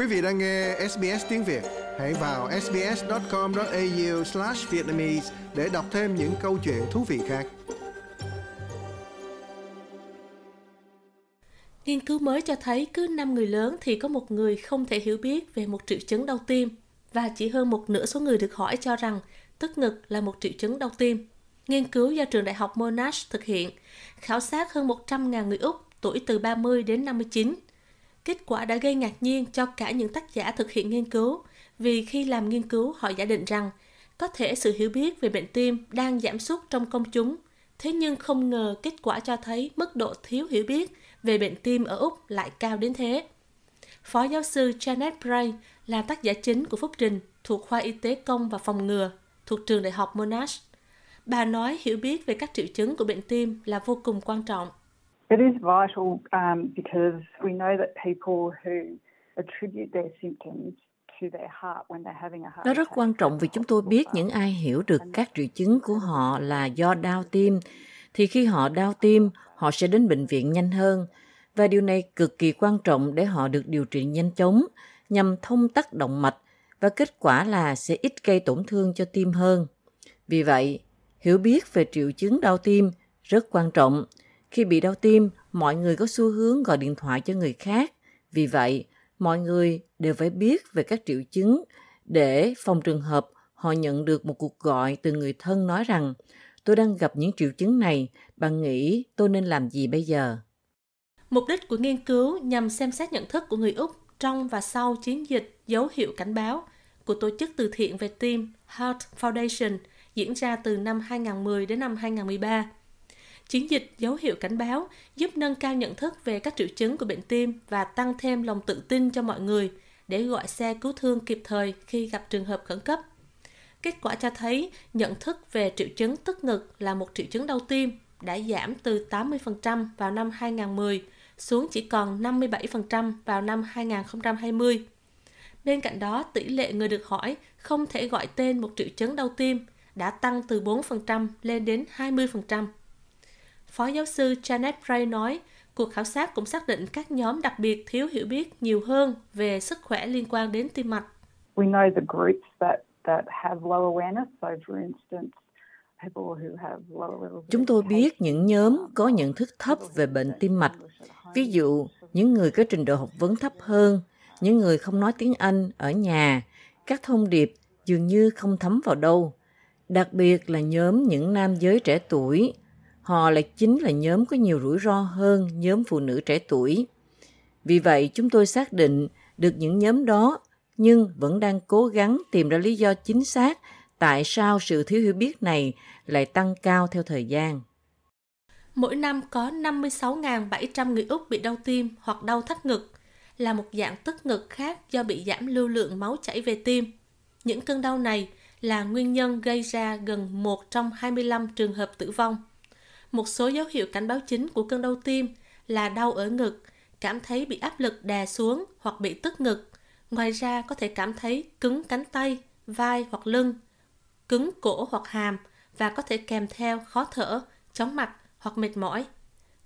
Quý vị đang nghe SBS tiếng Việt, hãy vào sbs.com.au/vietnamese để đọc thêm những câu chuyện thú vị khác. Nghiên cứu mới cho thấy cứ 5 người lớn thì có một người không thể hiểu biết về một triệu chứng đau tim và chỉ hơn một nửa số người được hỏi cho rằng tức ngực là một triệu chứng đau tim. Nghiên cứu do trường đại học Monash thực hiện, khảo sát hơn 100.000 người Úc tuổi từ 30 đến 59. Kết quả đã gây ngạc nhiên cho cả những tác giả thực hiện nghiên cứu, vì khi làm nghiên cứu họ giả định rằng có thể sự hiểu biết về bệnh tim đang giảm sút trong công chúng, thế nhưng không ngờ kết quả cho thấy mức độ thiếu hiểu biết về bệnh tim ở Úc lại cao đến thế. Phó giáo sư Janet Bray là tác giả chính của phúc trình thuộc khoa y tế công và phòng ngừa thuộc trường đại học Monash. Bà nói hiểu biết về các triệu chứng của bệnh tim là vô cùng quan trọng. It is vital um, because we know that people who attribute their symptoms nó rất quan trọng vì chúng tôi biết những ai hiểu được các triệu chứng của họ là do đau tim, thì khi họ đau tim, họ sẽ đến bệnh viện nhanh hơn. Và điều này cực kỳ quan trọng để họ được điều trị nhanh chóng nhằm thông tắc động mạch và kết quả là sẽ ít gây tổn thương cho tim hơn. Vì vậy, hiểu biết về triệu chứng đau tim rất quan trọng. Khi bị đau tim, mọi người có xu hướng gọi điện thoại cho người khác. Vì vậy, mọi người đều phải biết về các triệu chứng để phòng trường hợp họ nhận được một cuộc gọi từ người thân nói rằng tôi đang gặp những triệu chứng này, bạn nghĩ tôi nên làm gì bây giờ? Mục đích của nghiên cứu nhằm xem xét nhận thức của người Úc trong và sau chiến dịch dấu hiệu cảnh báo của tổ chức từ thiện về tim Heart Foundation diễn ra từ năm 2010 đến năm 2013. Chiến dịch dấu hiệu cảnh báo giúp nâng cao nhận thức về các triệu chứng của bệnh tim và tăng thêm lòng tự tin cho mọi người để gọi xe cứu thương kịp thời khi gặp trường hợp khẩn cấp. Kết quả cho thấy nhận thức về triệu chứng tức ngực là một triệu chứng đau tim đã giảm từ 80% vào năm 2010 xuống chỉ còn 57% vào năm 2020. Bên cạnh đó, tỷ lệ người được hỏi không thể gọi tên một triệu chứng đau tim đã tăng từ 4% lên đến 20%. Phó giáo sư Janet Ray nói, cuộc khảo sát cũng xác định các nhóm đặc biệt thiếu hiểu biết nhiều hơn về sức khỏe liên quan đến tim mạch. We know the groups that that have low awareness, so for instance, Chúng tôi biết những nhóm có nhận thức thấp về bệnh tim mạch. Ví dụ, những người có trình độ học vấn thấp hơn, những người không nói tiếng Anh ở nhà, các thông điệp dường như không thấm vào đâu. Đặc biệt là nhóm những nam giới trẻ tuổi. Họ lại chính là nhóm có nhiều rủi ro hơn nhóm phụ nữ trẻ tuổi. Vì vậy, chúng tôi xác định được những nhóm đó nhưng vẫn đang cố gắng tìm ra lý do chính xác tại sao sự thiếu hiểu biết này lại tăng cao theo thời gian. Mỗi năm có 56.700 người Úc bị đau tim hoặc đau thắt ngực, là một dạng tức ngực khác do bị giảm lưu lượng máu chảy về tim. Những cơn đau này là nguyên nhân gây ra gần 1 trong 25 trường hợp tử vong. Một số dấu hiệu cảnh báo chính của cơn đau tim là đau ở ngực, cảm thấy bị áp lực đè xuống hoặc bị tức ngực. Ngoài ra có thể cảm thấy cứng cánh tay, vai hoặc lưng, cứng cổ hoặc hàm và có thể kèm theo khó thở, chóng mặt hoặc mệt mỏi.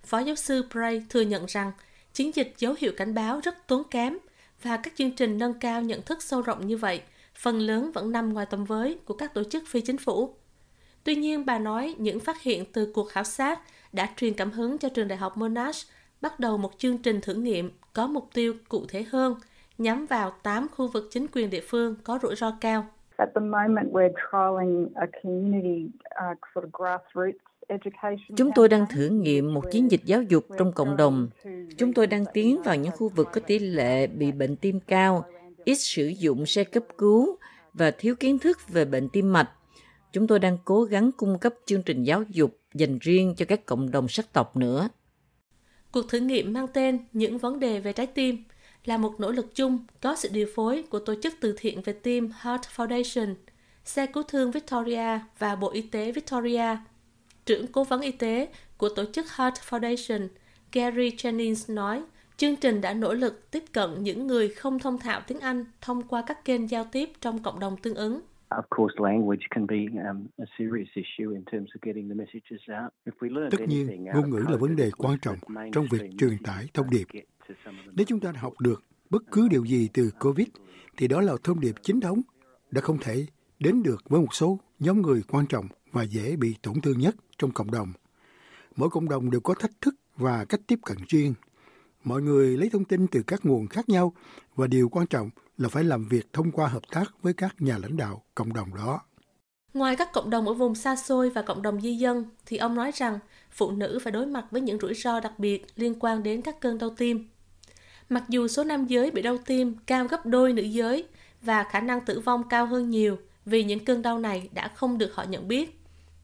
Phó giáo sư Bray thừa nhận rằng chiến dịch dấu hiệu cảnh báo rất tốn kém và các chương trình nâng cao nhận thức sâu rộng như vậy phần lớn vẫn nằm ngoài tầm với của các tổ chức phi chính phủ. Tuy nhiên, bà nói những phát hiện từ cuộc khảo sát đã truyền cảm hứng cho trường đại học Monash bắt đầu một chương trình thử nghiệm có mục tiêu cụ thể hơn, nhắm vào 8 khu vực chính quyền địa phương có rủi ro cao. At the moment, we're trialing a community uh, Chúng tôi đang thử nghiệm một chiến dịch giáo dục trong cộng đồng. Chúng tôi đang tiến vào những khu vực có tỷ lệ bị bệnh tim cao, ít sử dụng xe cấp cứu và thiếu kiến thức về bệnh tim mạch. Chúng tôi đang cố gắng cung cấp chương trình giáo dục dành riêng cho các cộng đồng sắc tộc nữa. Cuộc thử nghiệm mang tên Những vấn đề về trái tim là một nỗ lực chung có sự điều phối của Tổ chức từ thiện về tim Heart Foundation, xe cứu thương Victoria và Bộ Y tế Victoria. Trưởng cố vấn y tế của tổ chức Heart Foundation, Gary Jennings nói, chương trình đã nỗ lực tiếp cận những người không thông thạo tiếng Anh thông qua các kênh giao tiếp trong cộng đồng tương ứng. Tất nhiên, ngôn ngữ là vấn đề quan trọng trong việc truyền tải thông điệp. Nếu chúng ta học được bất cứ điều gì từ Covid thì đó là thông điệp chính thống đã không thể đến được với một số nhóm người quan trọng và dễ bị tổn thương nhất trong cộng đồng. Mỗi cộng đồng đều có thách thức và cách tiếp cận riêng. Mọi người lấy thông tin từ các nguồn khác nhau và điều quan trọng là phải làm việc thông qua hợp tác với các nhà lãnh đạo cộng đồng đó. Ngoài các cộng đồng ở vùng xa xôi và cộng đồng di dân, thì ông nói rằng phụ nữ phải đối mặt với những rủi ro đặc biệt liên quan đến các cơn đau tim. Mặc dù số nam giới bị đau tim cao gấp đôi nữ giới và khả năng tử vong cao hơn nhiều vì những cơn đau này đã không được họ nhận biết.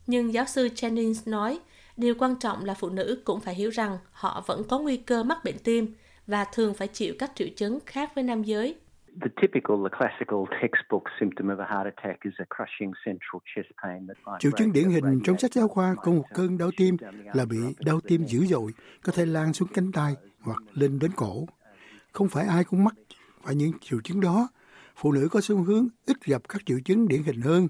Nhưng giáo sư Jennings nói, điều quan trọng là phụ nữ cũng phải hiểu rằng họ vẫn có nguy cơ mắc bệnh tim và thường phải chịu các triệu chứng khác với nam giới. The typical, the classical textbook symptom of a heart attack is a crushing central chest pain that Triệu chứng điển hình trong sách giáo khoa của một cơn đau tim là bị đau tim dữ dội, có thể lan xuống cánh tay hoặc lên đến cổ. Không phải ai cũng mắc phải những triệu chứng đó. Phụ nữ có xu hướng ít gặp các triệu chứng điển hình hơn.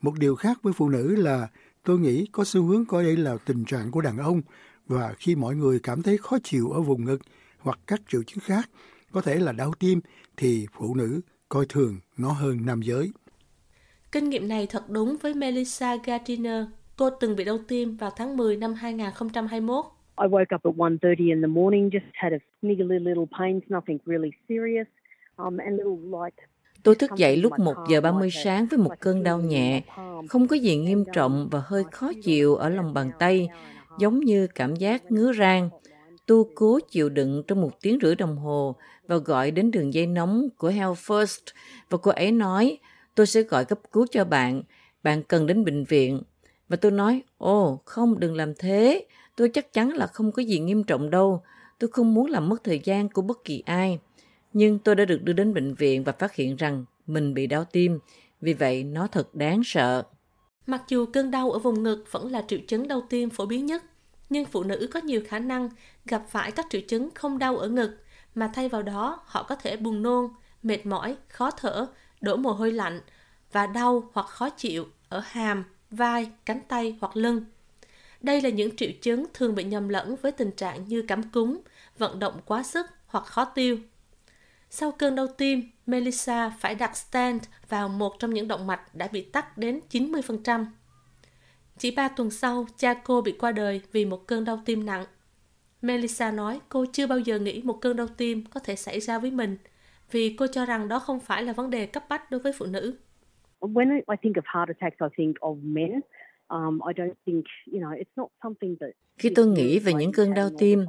Một điều khác với phụ nữ là tôi nghĩ có xu hướng coi đây là tình trạng của đàn ông và khi mọi người cảm thấy khó chịu ở vùng ngực hoặc các triệu chứng khác có thể là đau tim thì phụ nữ coi thường nó hơn nam giới. Kinh nghiệm này thật đúng với Melissa Gardiner. Cô từng bị đau tim vào tháng 10 năm 2021. I woke up at 1.30 in the morning, just had a niggly little pains, nothing really serious, um, and little light Tôi thức dậy lúc 1 giờ 30 sáng với một cơn đau nhẹ, không có gì nghiêm trọng và hơi khó chịu ở lòng bàn tay, giống như cảm giác ngứa rang. Tôi cố chịu đựng trong một tiếng rưỡi đồng hồ và gọi đến đường dây nóng của Health First và cô ấy nói, tôi sẽ gọi cấp cứu cho bạn, bạn cần đến bệnh viện. Và tôi nói, ồ, không, đừng làm thế, tôi chắc chắn là không có gì nghiêm trọng đâu, tôi không muốn làm mất thời gian của bất kỳ ai. Nhưng tôi đã được đưa đến bệnh viện và phát hiện rằng mình bị đau tim, vì vậy nó thật đáng sợ. Mặc dù cơn đau ở vùng ngực vẫn là triệu chứng đau tim phổ biến nhất, nhưng phụ nữ có nhiều khả năng gặp phải các triệu chứng không đau ở ngực, mà thay vào đó họ có thể buồn nôn, mệt mỏi, khó thở, đổ mồ hôi lạnh và đau hoặc khó chịu ở hàm, vai, cánh tay hoặc lưng. Đây là những triệu chứng thường bị nhầm lẫn với tình trạng như cảm cúm, vận động quá sức hoặc khó tiêu. Sau cơn đau tim, Melissa phải đặt stent vào một trong những động mạch đã bị tắc đến 90%. Chỉ 3 tuần sau, cha cô bị qua đời vì một cơn đau tim nặng. Melissa nói cô chưa bao giờ nghĩ một cơn đau tim có thể xảy ra với mình, vì cô cho rằng đó không phải là vấn đề cấp bách đối với phụ nữ. When I think of heart attacks, I think of men. Um, Khi tôi nghĩ về những cơn đau tim,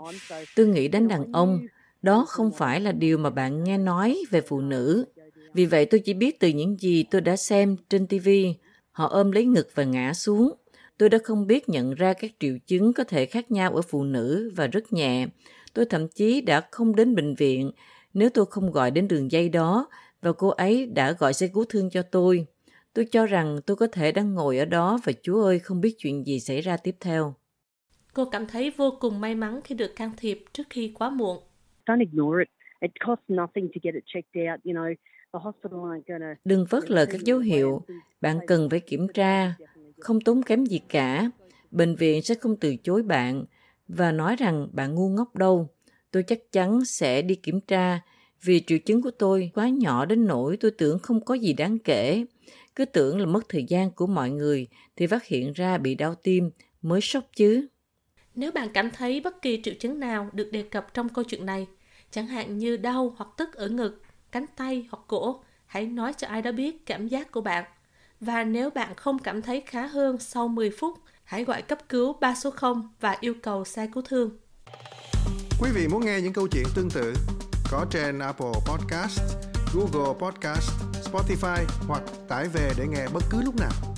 tôi nghĩ đến đàn ông. Đó không phải là điều mà bạn nghe nói về phụ nữ. Vì vậy tôi chỉ biết từ những gì tôi đã xem trên TV. Họ ôm lấy ngực và ngã xuống. Tôi đã không biết nhận ra các triệu chứng có thể khác nhau ở phụ nữ và rất nhẹ. Tôi thậm chí đã không đến bệnh viện nếu tôi không gọi đến đường dây đó và cô ấy đã gọi xe cứu thương cho tôi. Tôi cho rằng tôi có thể đang ngồi ở đó và Chúa ơi không biết chuyện gì xảy ra tiếp theo. Cô cảm thấy vô cùng may mắn khi được can thiệp trước khi quá muộn. Don't ignore it. It costs nothing to get it checked out, you know. Đừng phớt lờ các dấu hiệu. Bạn cần phải kiểm tra. Không tốn kém gì cả. Bệnh viện sẽ không từ chối bạn và nói rằng bạn ngu ngốc đâu. Tôi chắc chắn sẽ đi kiểm tra vì triệu chứng của tôi quá nhỏ đến nỗi tôi tưởng không có gì đáng kể. Cứ tưởng là mất thời gian của mọi người thì phát hiện ra bị đau tim mới sốc chứ. Nếu bạn cảm thấy bất kỳ triệu chứng nào được đề cập trong câu chuyện này, chẳng hạn như đau hoặc tức ở ngực, cánh tay hoặc cổ, hãy nói cho ai đó biết cảm giác của bạn. Và nếu bạn không cảm thấy khá hơn sau 10 phút, hãy gọi cấp cứu 3 số 0 và yêu cầu xe cứu thương. Quý vị muốn nghe những câu chuyện tương tự có trên Apple Podcast, Google Podcast, Spotify hoặc tải về để nghe bất cứ lúc nào.